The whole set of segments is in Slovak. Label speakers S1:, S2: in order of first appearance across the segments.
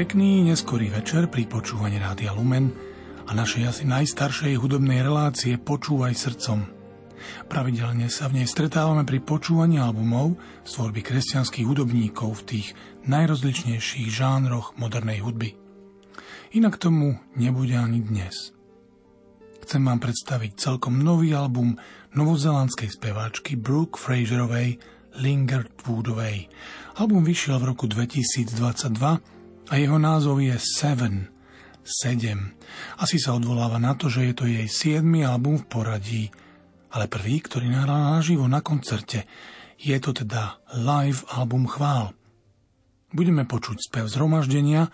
S1: Pekný neskorý večer pri počúvaní Rádia Lumen a našej asi najstaršej hudobnej relácie Počúvaj srdcom. Pravidelne sa v nej stretávame pri počúvaní albumov z tvorby kresťanských hudobníkov v tých najrozličnejších žánroch modernej hudby. Inak tomu nebude ani dnes. Chcem vám predstaviť celkom nový album novozelandskej speváčky Brooke Fraserovej Linger Woodovej. Album vyšiel v roku 2022 a jeho názov je Seven, 7. Asi sa odvoláva na to, že je to jej 7. album v poradí, ale prvý, ktorý nahrala naživo na koncerte. Je to teda live album chvál. Budeme počuť spev zhromaždenia,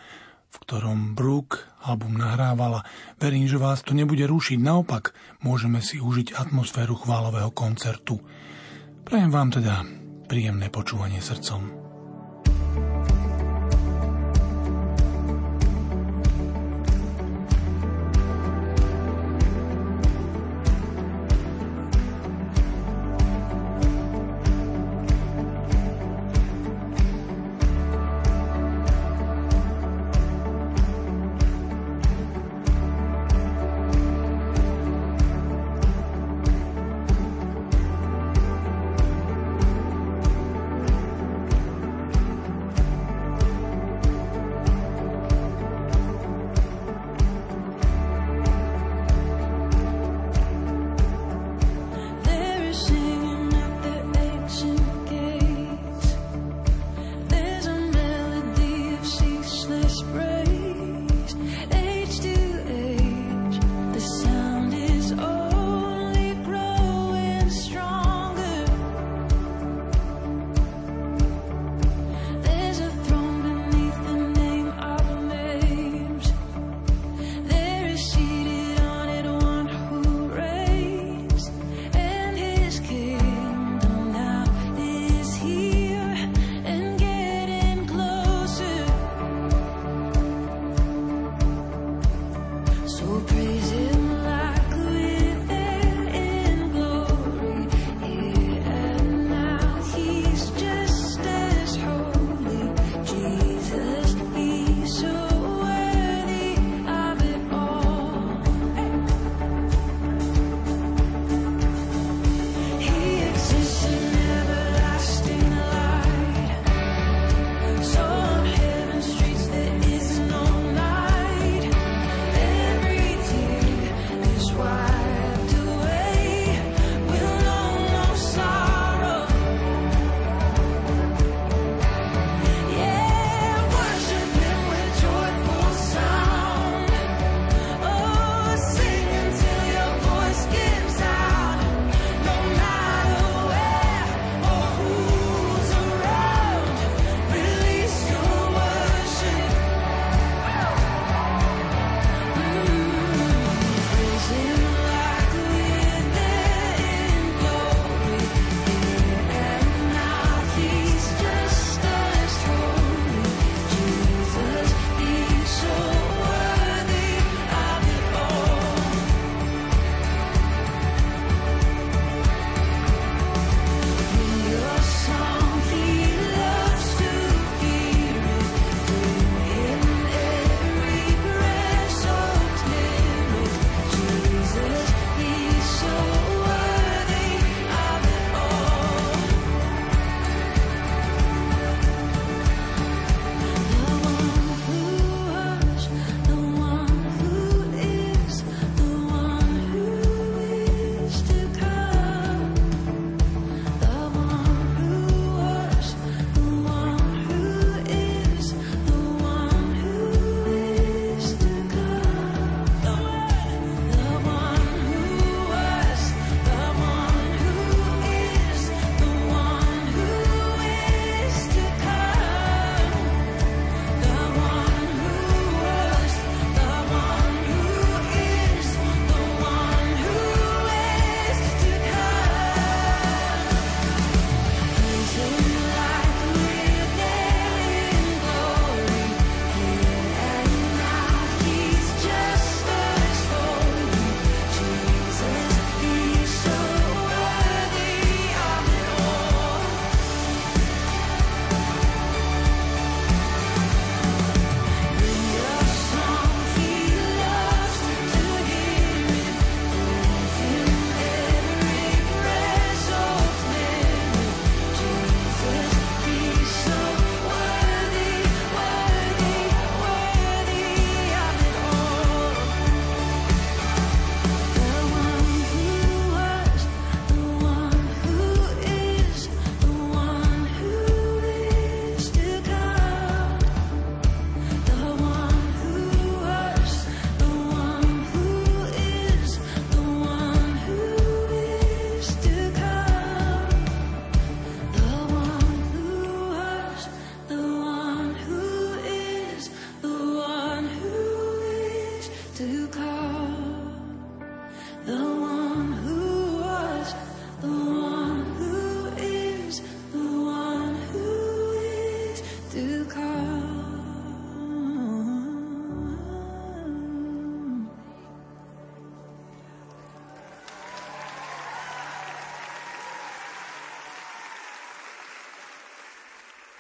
S1: v ktorom Brooke album nahrávala. Verím, že vás to nebude rušiť, naopak môžeme si užiť atmosféru chválového koncertu. Prajem vám teda príjemné počúvanie srdcom.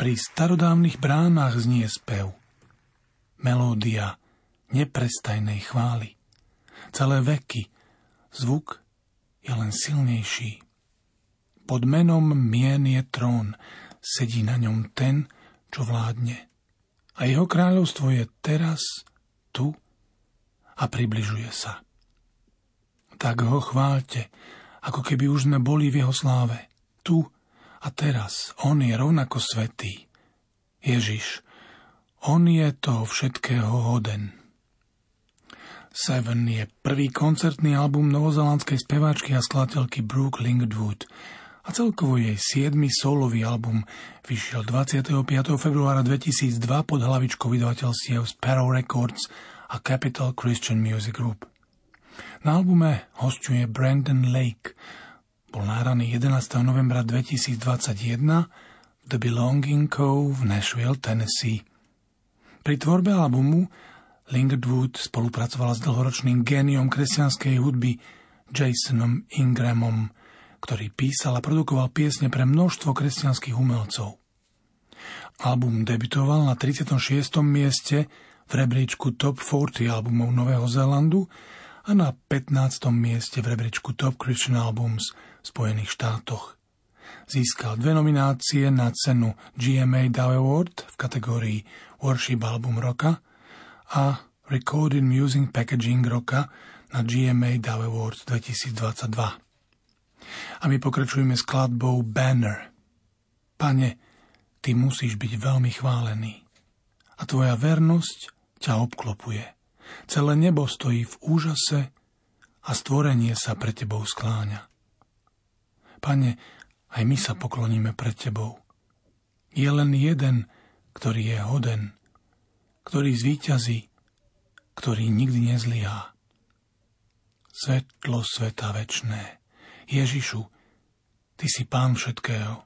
S2: Pri starodávnych bránach znie spev. Melódia neprestajnej chvály. Celé veky zvuk je len silnejší. Pod menom mien je trón, sedí na ňom ten, čo vládne. A jeho kráľovstvo je teraz, tu a približuje sa. Tak ho chváľte, ako keby už sme boli v jeho sláve, tu a teraz on je rovnako svetý. Ježiš, on je toho všetkého hoden. Seven je prvý koncertný album novozelandskej speváčky a skladateľky Brooke Lingwood a celkovo jej siedmy solový album vyšiel 25. februára 2002 pod hlavičkou vydavateľstiev Sparrow Records a Capital Christian Music Group. Na albume hostuje Brandon Lake, bol náhraný 11. novembra 2021 v The Belonging Cove v Nashville, Tennessee. Pri tvorbe albumu Lingwood spolupracovala s dlhoročným géniom kresťanskej hudby Jasonom Ingramom, ktorý písal a produkoval piesne pre množstvo kresťanských umelcov. Album debutoval na 36. mieste v rebríčku Top 40 albumov Nového Zélandu a na 15. mieste v rebríčku Top Christian Albums Spojených štátoch. Získal dve nominácie na cenu GMA Dow Award v kategórii Worship Album roka a Recorded Music Packaging roka na GMA Dow Awards 2022. A my pokračujeme skladbou Banner. Pane, ty musíš byť veľmi chválený. A tvoja vernosť ťa obklopuje. Celé nebo stojí v úžase a stvorenie sa pre tebou skláňa. Pane, aj my sa pokloníme pred Tebou. Je len jeden, ktorý je hoden, ktorý zvíťazí, ktorý nikdy nezliá. Svetlo sveta večné. Ježišu, Ty si pán všetkého.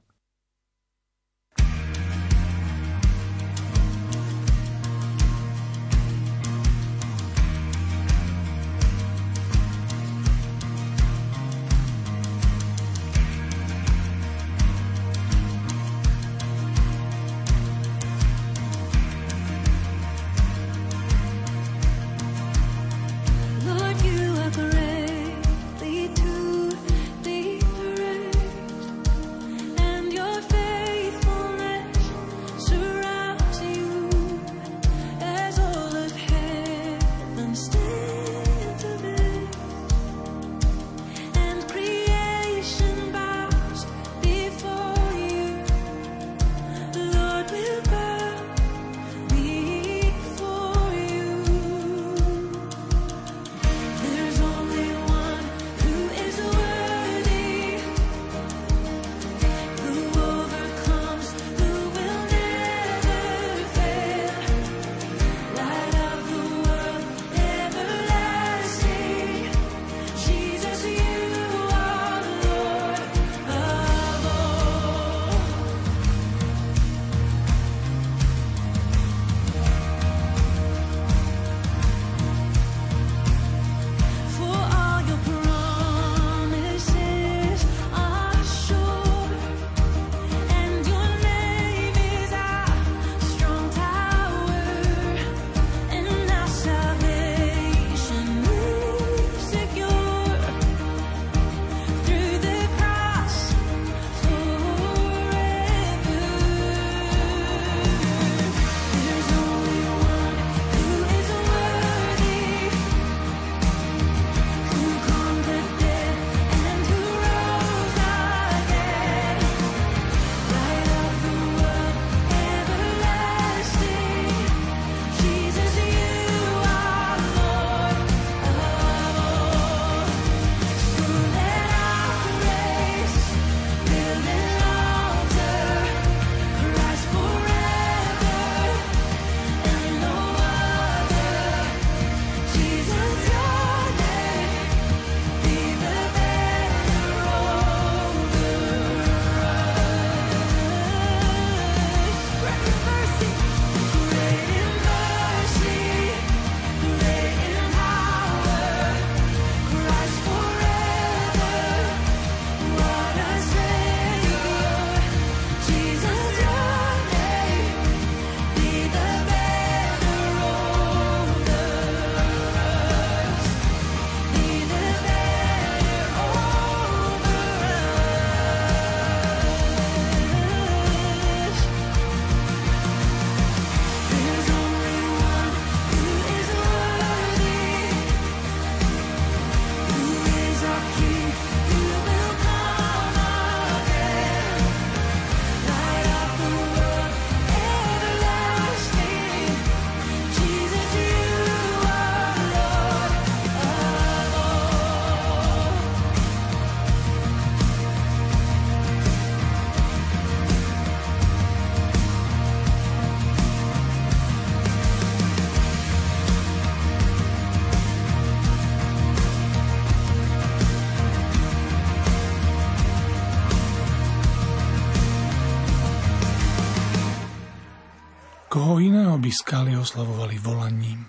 S2: Koho iného by skály oslavovali volaním?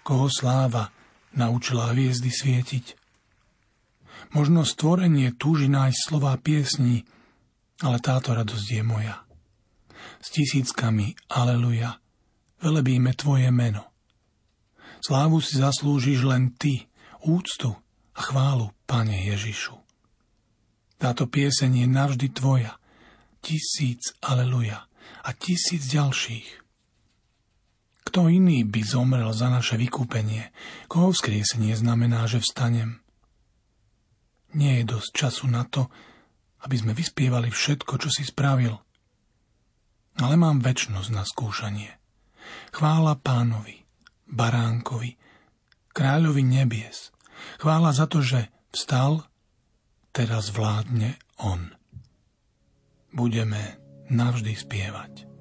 S2: Koho sláva naučila hviezdy svietiť? Možno stvorenie túži nájsť slová piesní, ale táto radosť je moja. S tisíckami, aleluja, velebíme Tvoje meno. Slávu si zaslúžiš len Ty, úctu a chválu, Pane Ježišu. Táto pieseň je navždy Tvoja, tisíc, aleluja, a tisíc ďalších. Kto iný by zomrel za naše vykúpenie? Koho vzkriesenie znamená, že vstanem? Nie je dosť času na to, aby sme vyspievali všetko, čo si spravil. Ale mám väčnosť na skúšanie. Chvála pánovi, baránkovi, kráľovi nebies. Chvála za to, že vstal, teraz vládne on. Budeme navždy spievať.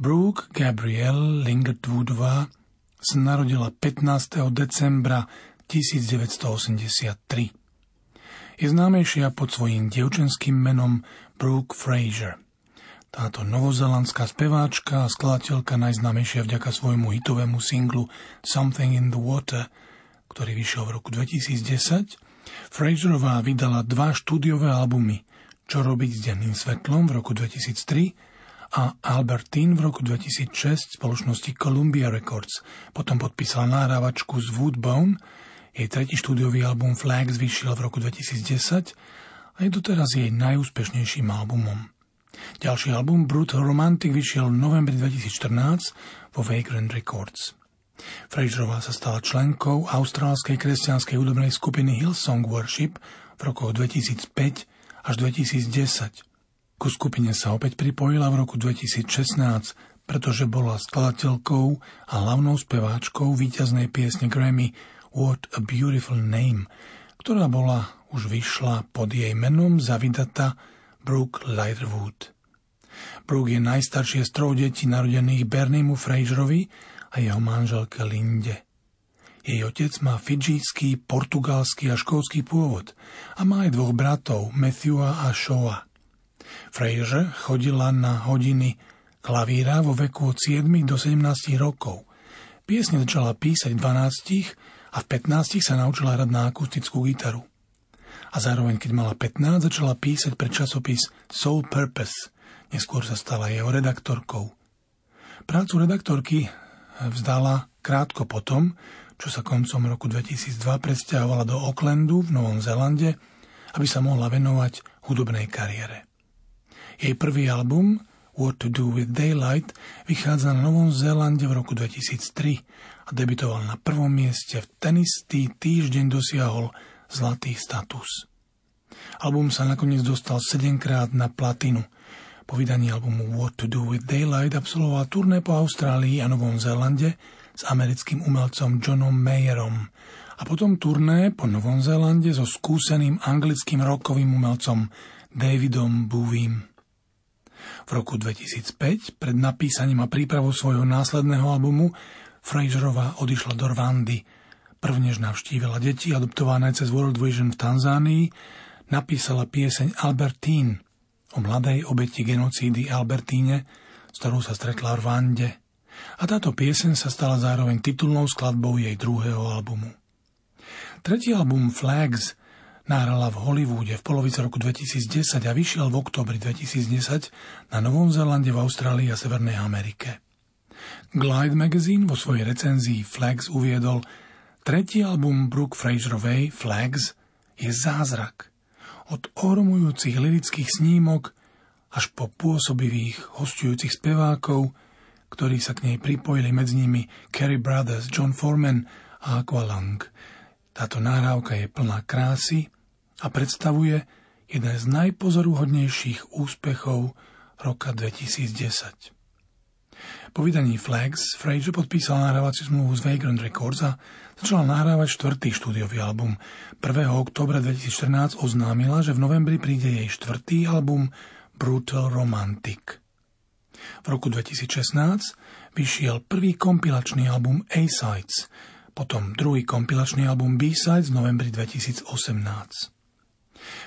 S2: Brooke Gabrielle Lingertwoodová sa narodila 15. decembra 1983. Je známejšia pod svojím dievčenským menom Brooke Fraser. Táto novozelandská speváčka a skladateľka najznámejšia vďaka svojmu hitovému singlu Something in the Water, ktorý vyšiel v roku 2010, Fraserová vydala dva štúdiové albumy Čo robiť s denným svetlom v roku 2003 a Albertine v roku 2006 spoločnosti Columbia Records. Potom podpísala nahrávačku z Woodbone, jej tretí štúdiový album Flags vyšiel v roku 2010 a je doteraz jej najúspešnejším albumom. Ďalší album Brutal Romantic vyšiel v novembri 2014 vo Vagrant Records. Fraserová sa stala členkou austrálskej kresťanskej hudobnej skupiny Hillsong Worship v rokoch 2005 až 2010. Ku skupine sa opäť pripojila v roku 2016, pretože bola skladateľkou a hlavnou speváčkou víťaznej piesne Grammy What a Beautiful Name, ktorá bola už vyšla pod jej menom zavidata Brooke Lighterwood. Brooke je najstaršie z troch detí narodených Berniemu Fraserovi a jeho manželke Linde. Jej otec má fidžísky, portugalský a škótsky pôvod a má aj dvoch bratov, Matthewa a Shoa. Fraser chodila na hodiny klavíra vo veku od 7 do 17 rokov. Piesne začala písať v 12 a v 15 sa naučila hrať na akustickú gitaru. A zároveň, keď mala 15, začala písať pre časopis Soul Purpose. Neskôr sa stala jeho redaktorkou. Prácu redaktorky vzdala krátko potom, čo sa koncom roku 2002 presťahovala do Aucklandu v Novom Zelande, aby sa mohla venovať hudobnej kariére. Jej prvý album What to Do with Daylight vychádza na Novom Zélande v roku 2003 a debitoval na prvom mieste. V ten istý týždeň dosiahol zlatý status. Album sa nakoniec dostal 7 krát na platinu. Po vydaní albumu What to Do with Daylight absolvoval turné po Austrálii a Novom Zélande s americkým umelcom Johnom Mayerom a potom turné po Novom Zélande so skúseným anglickým rokovým umelcom Davidom Bowiem. V roku 2005, pred napísaním a prípravou svojho následného albumu, Fraserová odišla do Rwandy. Prvnež navštívila deti adoptované cez World Vision v Tanzánii, napísala pieseň Albertine o mladej obeti genocídy Albertíne, s ktorou sa stretla v Rwande. A táto pieseň sa stala zároveň titulnou skladbou jej druhého albumu. Tretí album Flags Nahrala v Hollywoode v polovici roku 2010 a vyšiel v oktobri 2010 na Novom Zélande, v Austrálii a Severnej Amerike. Glide Magazine vo svojej recenzii Flags uviedol Tretí album Brooke Fraserovej Flags je zázrak. Od ohromujúcich lirických snímok až po pôsobivých hostujúcich spevákov, ktorí sa k nej pripojili medzi nimi Kerry Brothers, John Foreman a Aqualung. Táto nahrávka je plná krásy, a predstavuje jeden z najpozoruhodnejších úspechov roka 2010. Po vydaní Flags Fraser podpísal nahrávaciu zmluvu z Vagrant Records a začal nahrávať štvrtý štúdiový album. 1. oktobra 2014 oznámila, že v novembri príde jej štvrtý album Brutal Romantic. V roku 2016 vyšiel prvý kompilačný album A-Sides, potom druhý kompilačný album B-Sides v novembri 2018.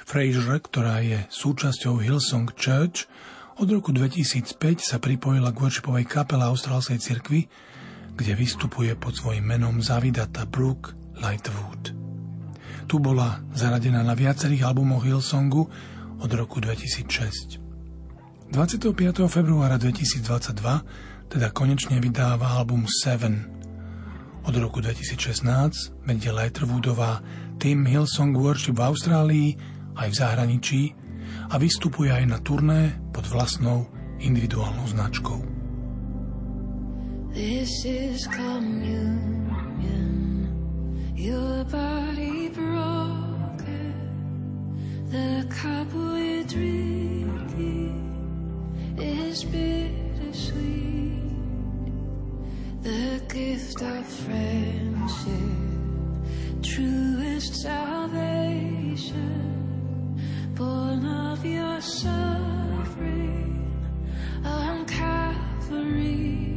S2: Fraser, ktorá je súčasťou Hillsong Church, od roku 2005 sa pripojila k worshipovej kapele Austrálskej cirkvi, kde vystupuje pod svojim menom Zavidata Brooke Lightwood. Tu bola zaradená na viacerých albumoch Hillsongu od roku 2006. 25. februára 2022 teda konečne vydáva album Seven. Od roku 2016 medie Lightwoodová Team Hillsong Worship v Austrálii aj v zahraničí a vystupuje aj na turné pod vlastnou individuálnou značkou. This is communion, your body broken, the cup we're drinking is bittersweet, the gift of friendship, truest salvation. Born of your suffering on Calvary.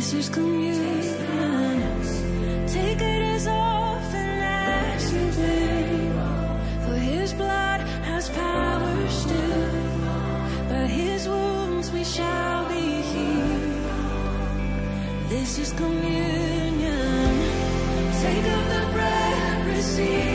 S1: This is communion. Take it as often as you will. For his blood has power still. By his wounds we shall be healed. This is communion. Take up the bread, receive.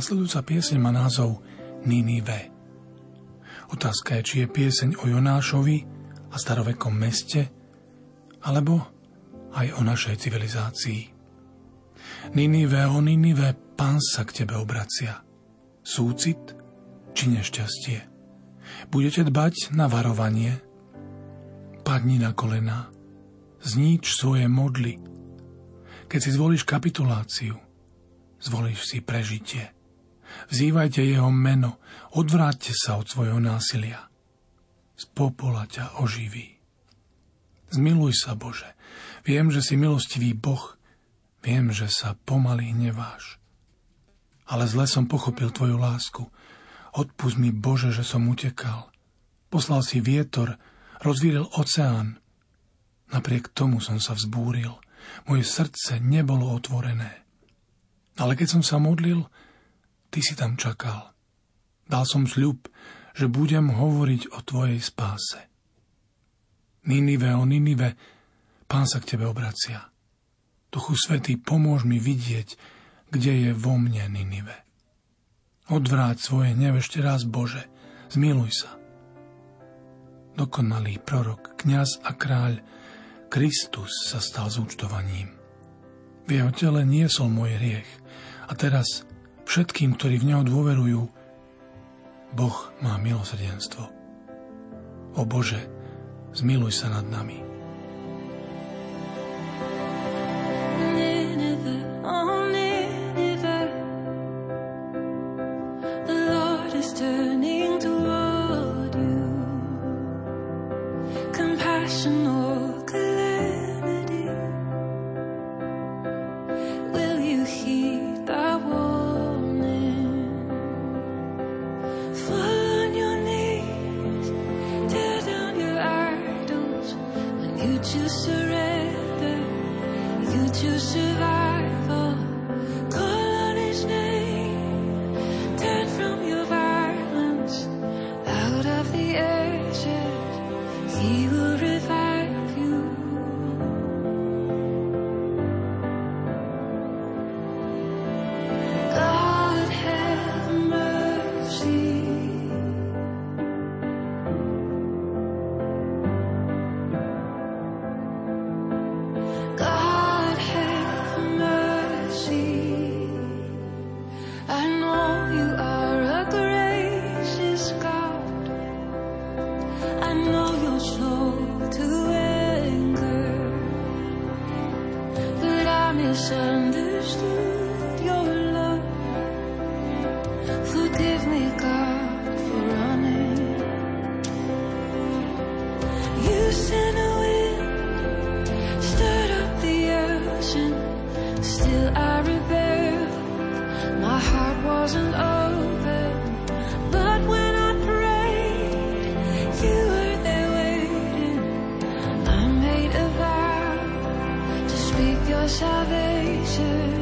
S2: Nasledujúca pieseň má názov Ninive. Otázka je, či je pieseň o Jonášovi a starovekom meste, alebo aj o našej civilizácii. Ninive, o Ninive, pán sa k tebe obracia. Súcit či nešťastie? Budete dbať na varovanie? Padni na kolena, znič svoje modly. Keď si zvolíš kapituláciu, zvolíš si prežitie. Vzývajte jeho meno, odvráťte sa od svojho násilia. Z popola ťa oživí. Zmiluj sa, Bože. Viem, že si milostivý Boh. Viem, že sa pomaly hneváš. Ale zle som pochopil Tvoju lásku. Odpust mi, Bože, že som utekal. Poslal si vietor, rozvíril oceán. Napriek tomu som sa vzbúril. Moje srdce nebolo otvorené. Ale keď som sa modlil, Ty si tam čakal. Dal som sľub, že budem hovoriť o Tvojej spáse. Ninive, o Ninive, Pán sa k Tebe obracia. Duchu Svetý, pomôž mi vidieť, kde je vo mne Ninive. Odvráť svoje hnev ešte raz, Bože, zmiluj sa. Dokonalý prorok, kňaz a kráľ, Kristus sa stal zúčtovaním. V jeho tele niesol môj hriech a teraz všetkým, ktorí v Neho dôverujú, Boh má milosrdenstvo. O Bože, zmiluj sa nad nami.
S1: our salvation.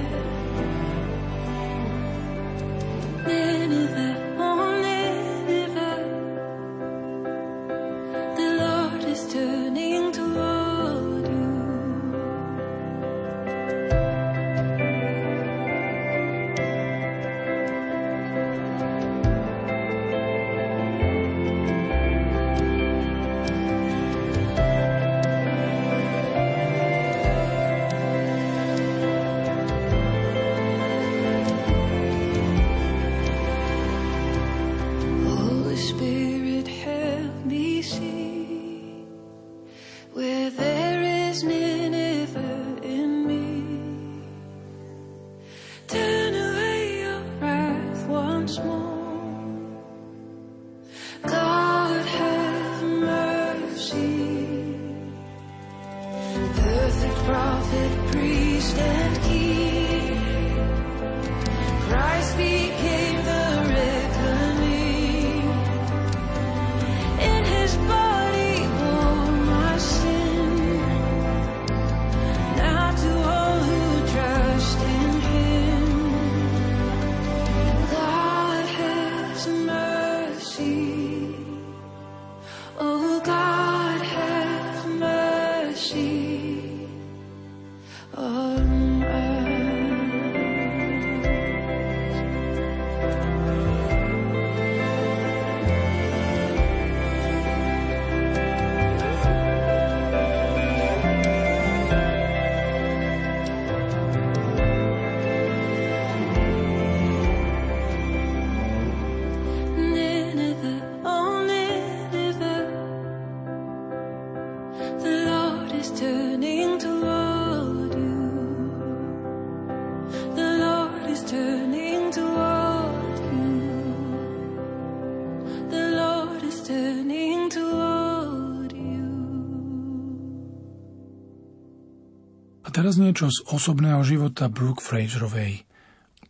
S2: Teraz niečo z osobného života Brooke Fraserovej.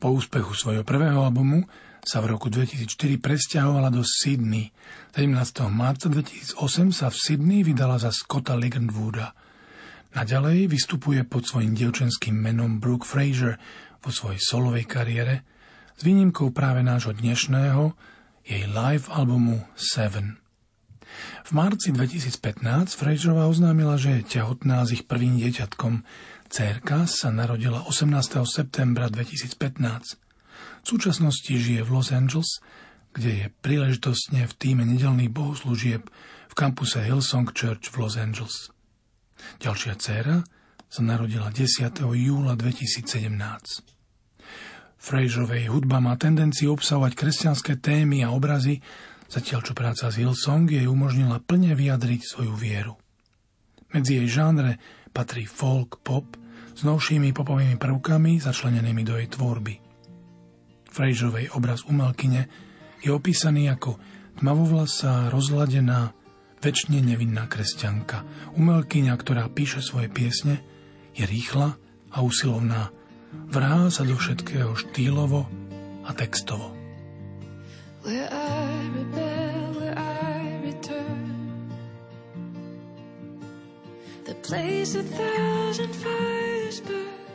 S2: Po úspechu svojho prvého albumu sa v roku 2004 presťahovala do Sydney. 17. marca 2008 sa v Sydney vydala za Scotta Ligonwooda. Naďalej vystupuje pod svojim dievčenským menom Brooke Fraser vo svojej solovej kariére s výnimkou práve nášho dnešného jej live albumu Seven. V marci 2015 Fraserová oznámila, že je tehotná s ich prvým dieťatkom, Cérka sa narodila 18. septembra 2015. V súčasnosti žije v Los Angeles, kde je príležitostne v týme nedelných bohoslúžieb v kampuse Hillsong Church v Los Angeles. Ďalšia dcéra sa narodila 10. júla 2017. Fraserovej hudba má tendenciu obsahovať kresťanské témy a obrazy, zatiaľ čo práca z Hillsong jej umožnila plne vyjadriť svoju vieru. Medzi jej žánre patrí folk, pop s novšími popovými prvkami začlenenými do jej tvorby. Frejžovej obraz umelkyne je opísaný ako tmavovlasá, rozladená, väčšine nevinná kresťanka. Umelkyňa, ktorá píše svoje piesne, je rýchla a usilovná. Vrhá sa do všetkého štýlovo a textovo. Where I The place a thousand fires whisper,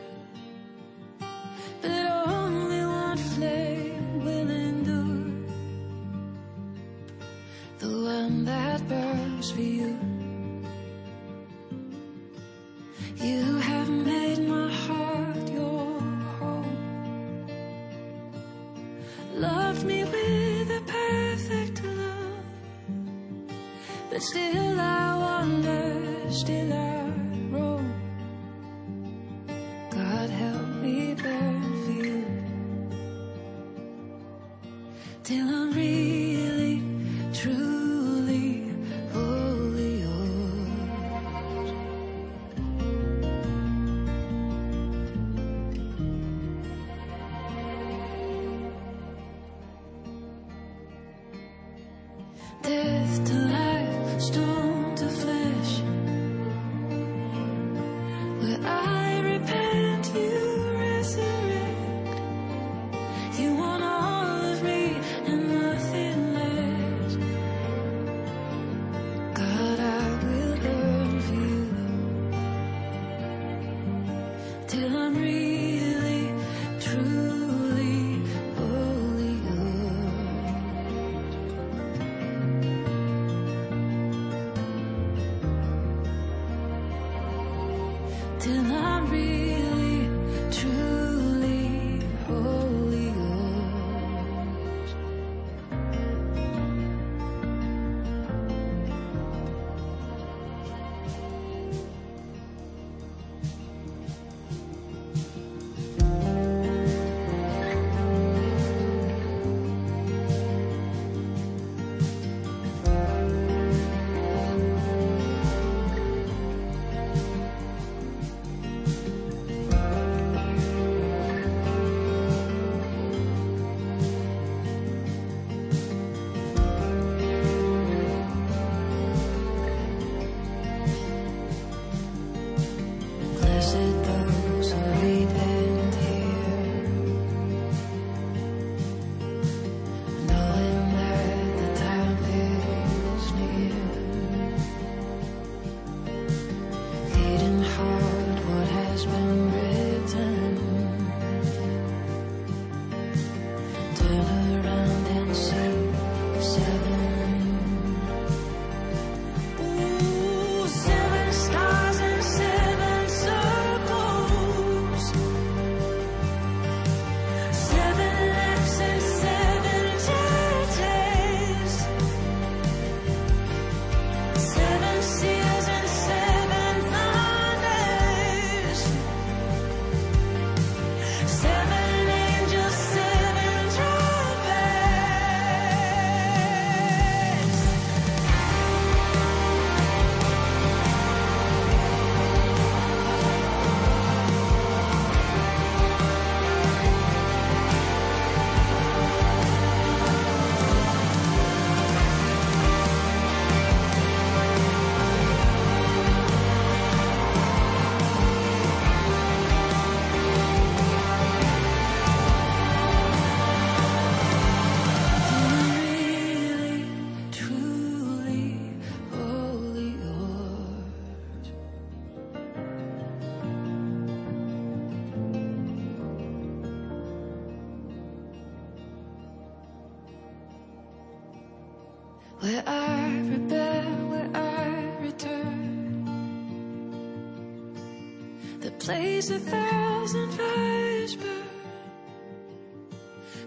S3: place a thousand fires burn,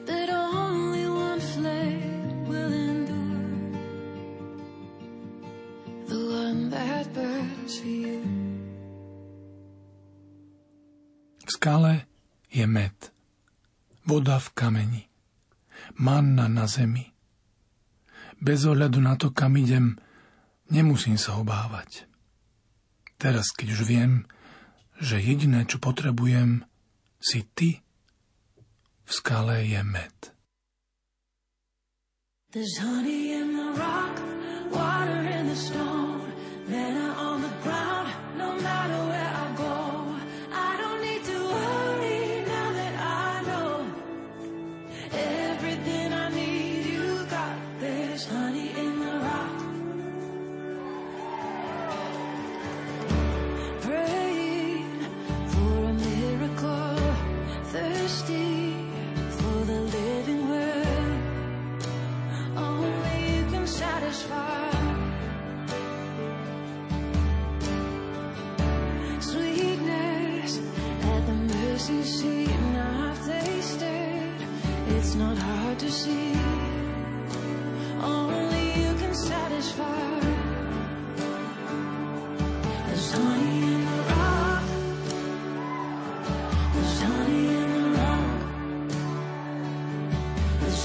S3: but only one flame will endure. The one that burns for.
S1: V skale je med, voda v kameni, manna na zemi. Bez ohľadu na to, kam idem, nemusím sa obávať. Teraz, keď už viem, že jediné, čo potrebujem, si ty. V skale je med. There's honey in the rock, water in the stone,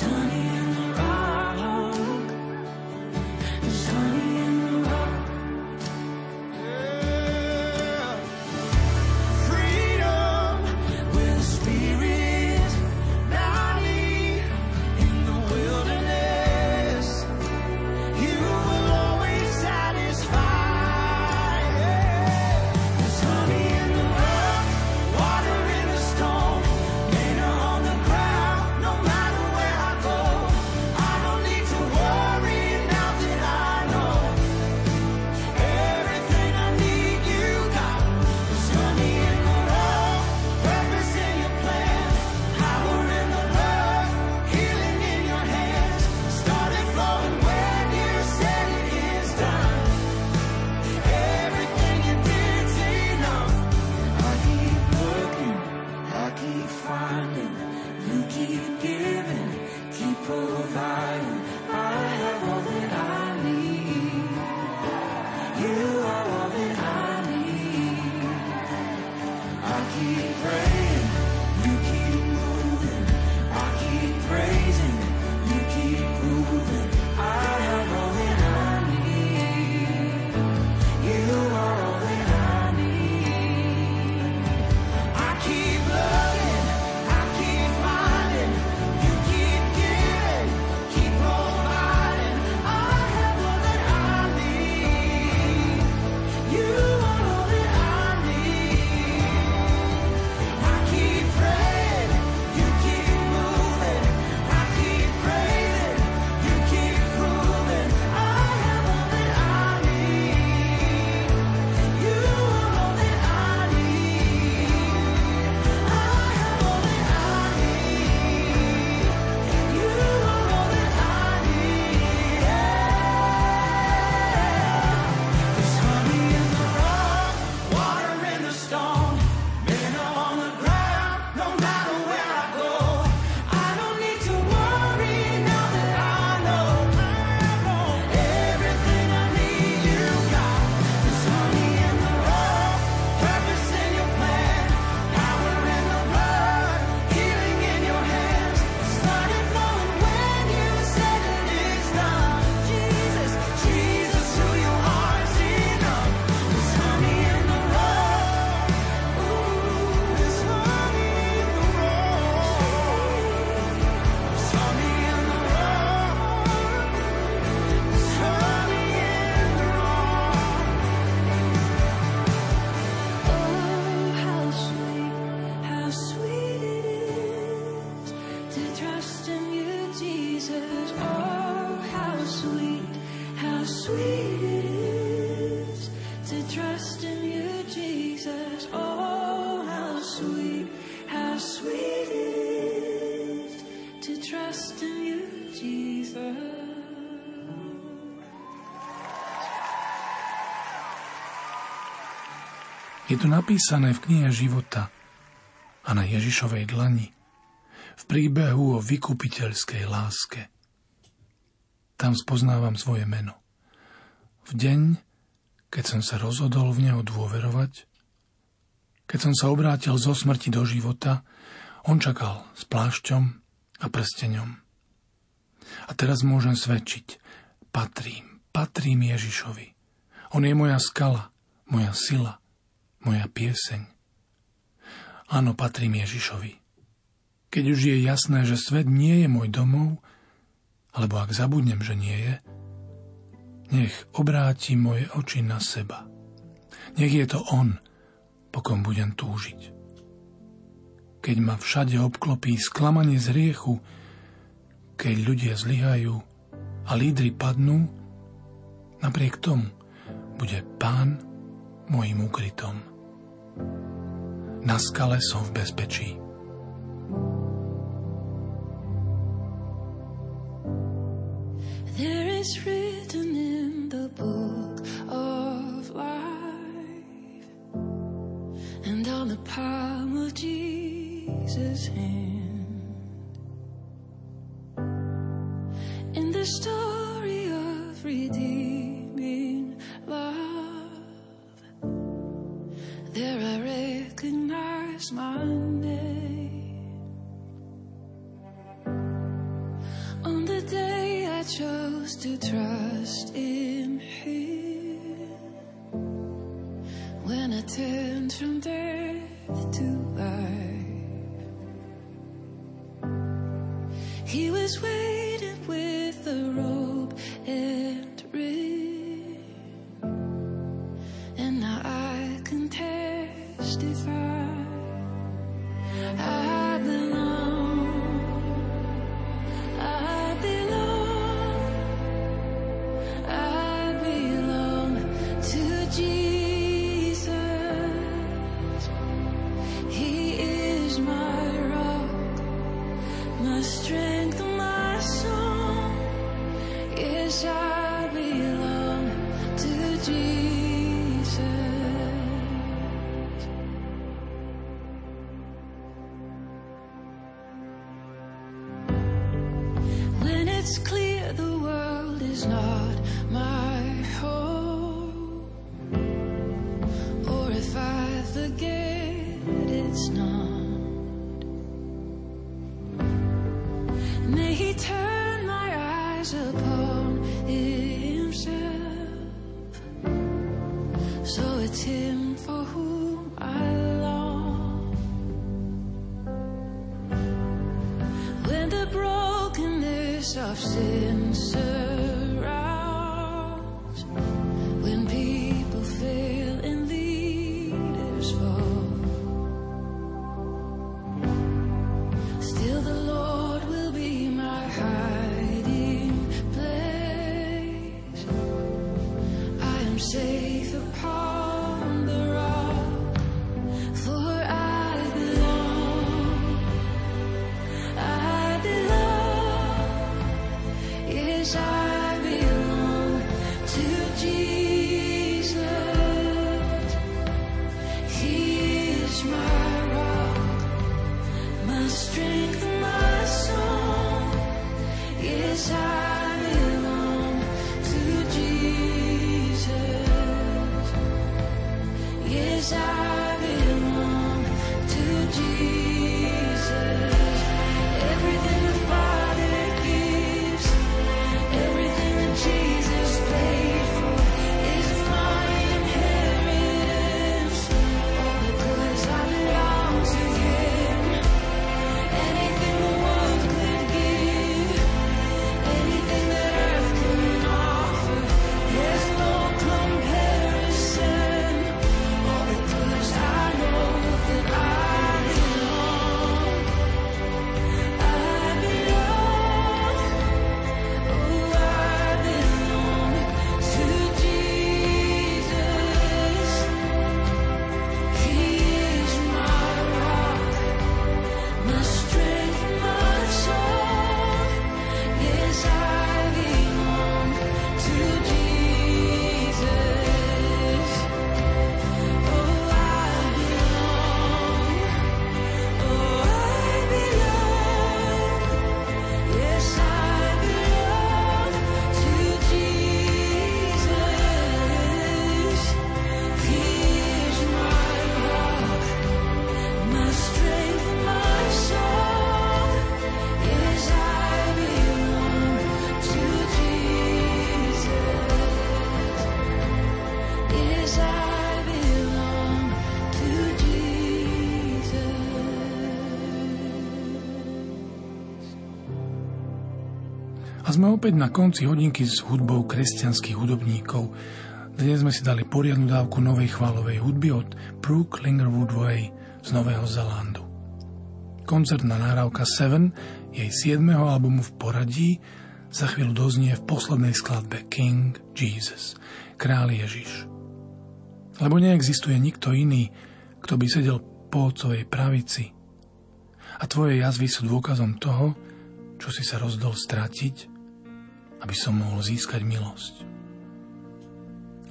S1: sun.
S2: Je to napísané v knihe života a na Ježišovej dlani, v príbehu o vykupiteľskej láske. Tam spoznávam svoje meno. V deň, keď som sa rozhodol v neho dôverovať, keď som sa obrátil zo smrti do života, on čakal s plášťom a prsteňom. A teraz môžem svedčiť, patrím, patrím Ježišovi. On je moja skala, moja sila, moja pieseň. Áno, patrím Ježišovi. Keď už je jasné, že svet nie je môj domov, alebo ak zabudnem, že nie je, nech obráti moje oči na seba. Nech je to On, po kom budem túžiť. Keď ma všade obklopí sklamanie z riechu, keď ľudia zlyhajú a lídry padnú, napriek tomu bude Pán môjim ukrytom. Na skale som v bezpečí.
S1: There is written in the book of life and on the palm of Jesus' hand. In the story my. On the day I chose to trust in Him, when I turned from death to life, He was waiting opäť na konci hodinky s hudbou kresťanských hudobníkov. Dnes sme si dali poriadnu dávku novej chválovej hudby od Brooke Lingerwood Way z Nového Zelandu. Koncertná nahrávka Seven, jej 7. albumu v poradí, za chvíľu doznie v poslednej skladbe King Jesus, Král Ježiš. Lebo neexistuje nikto iný, kto by sedel po otcovej pravici. A tvoje jazvy sú dôkazom toho, čo si sa rozdol stratiť aby som mohol získať milosť.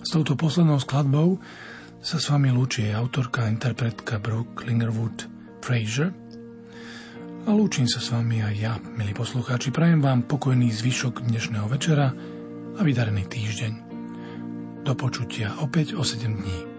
S1: S touto poslednou skladbou sa s vami lúči autorka a interpretka Brooke Lingerwood Fraser a lúčim sa s vami aj ja, milí poslucháči. Prajem vám pokojný zvyšok dnešného večera a vydarený týždeň. Do počutia opäť o 7 dní.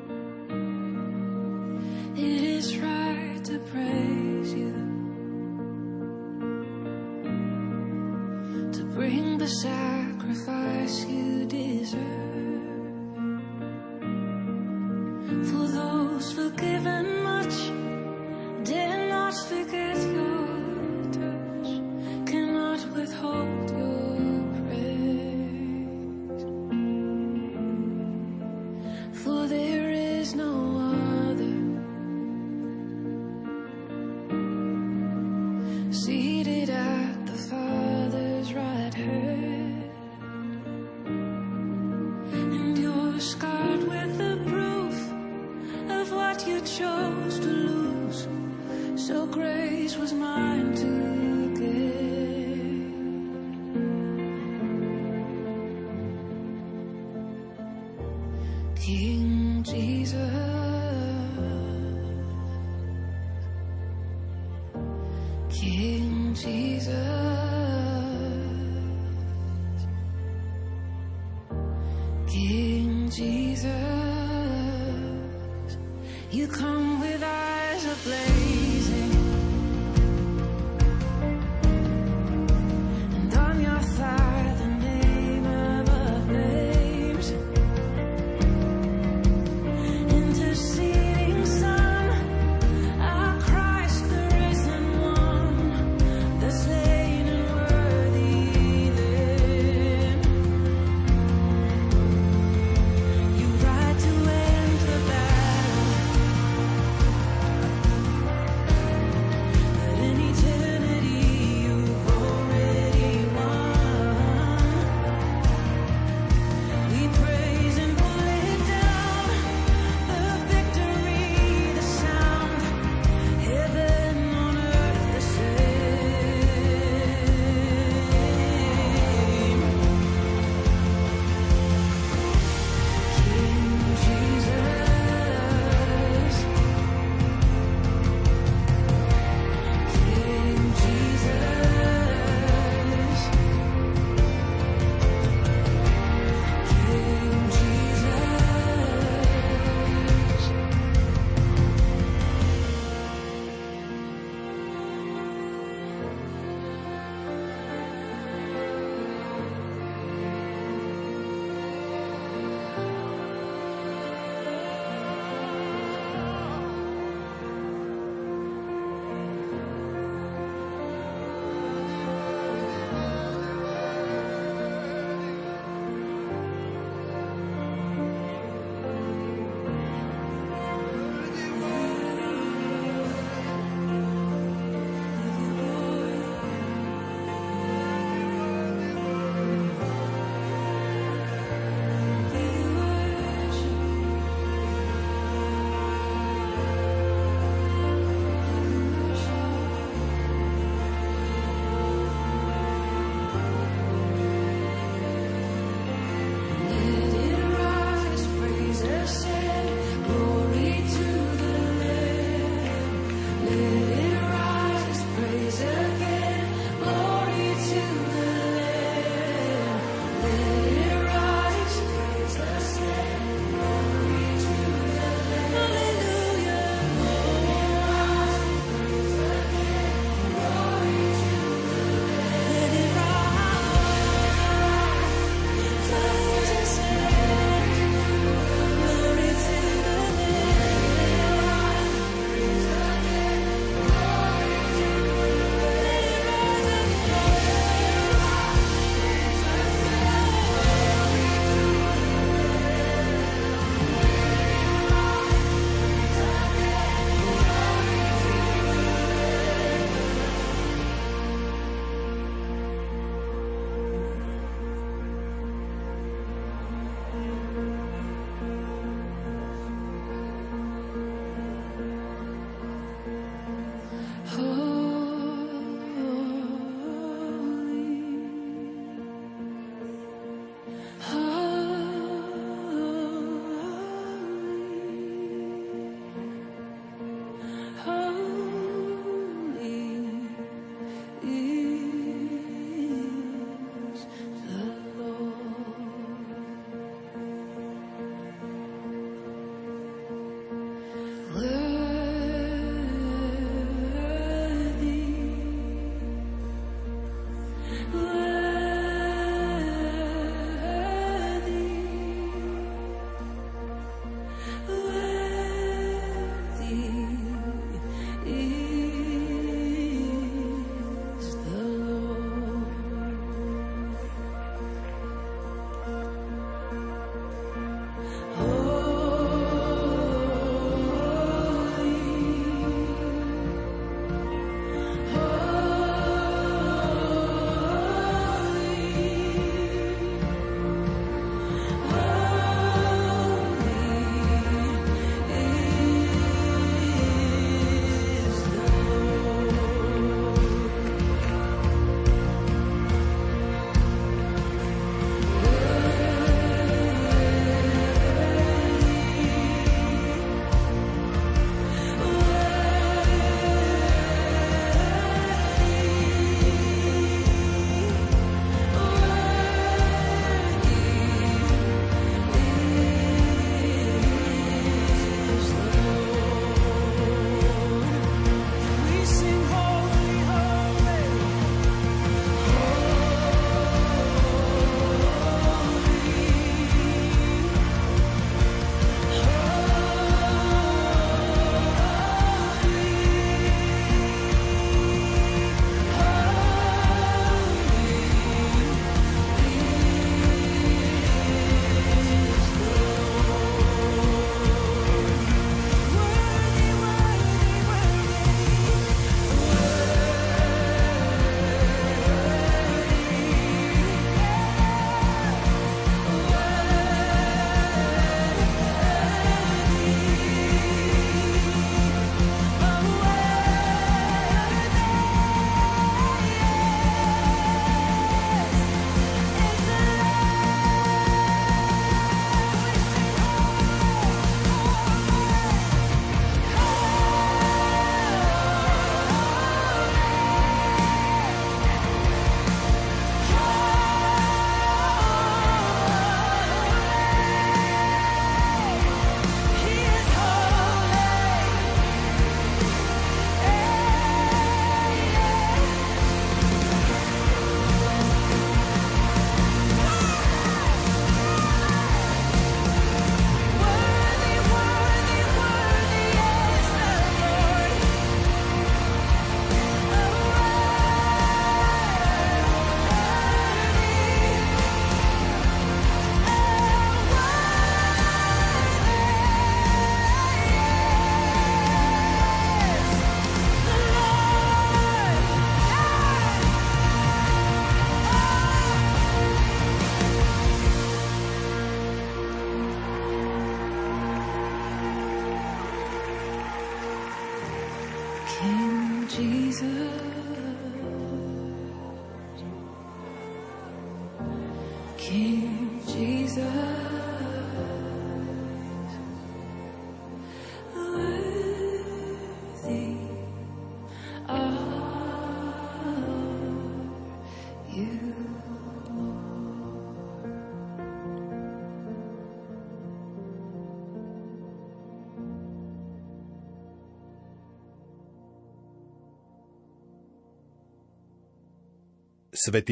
S4: Svetý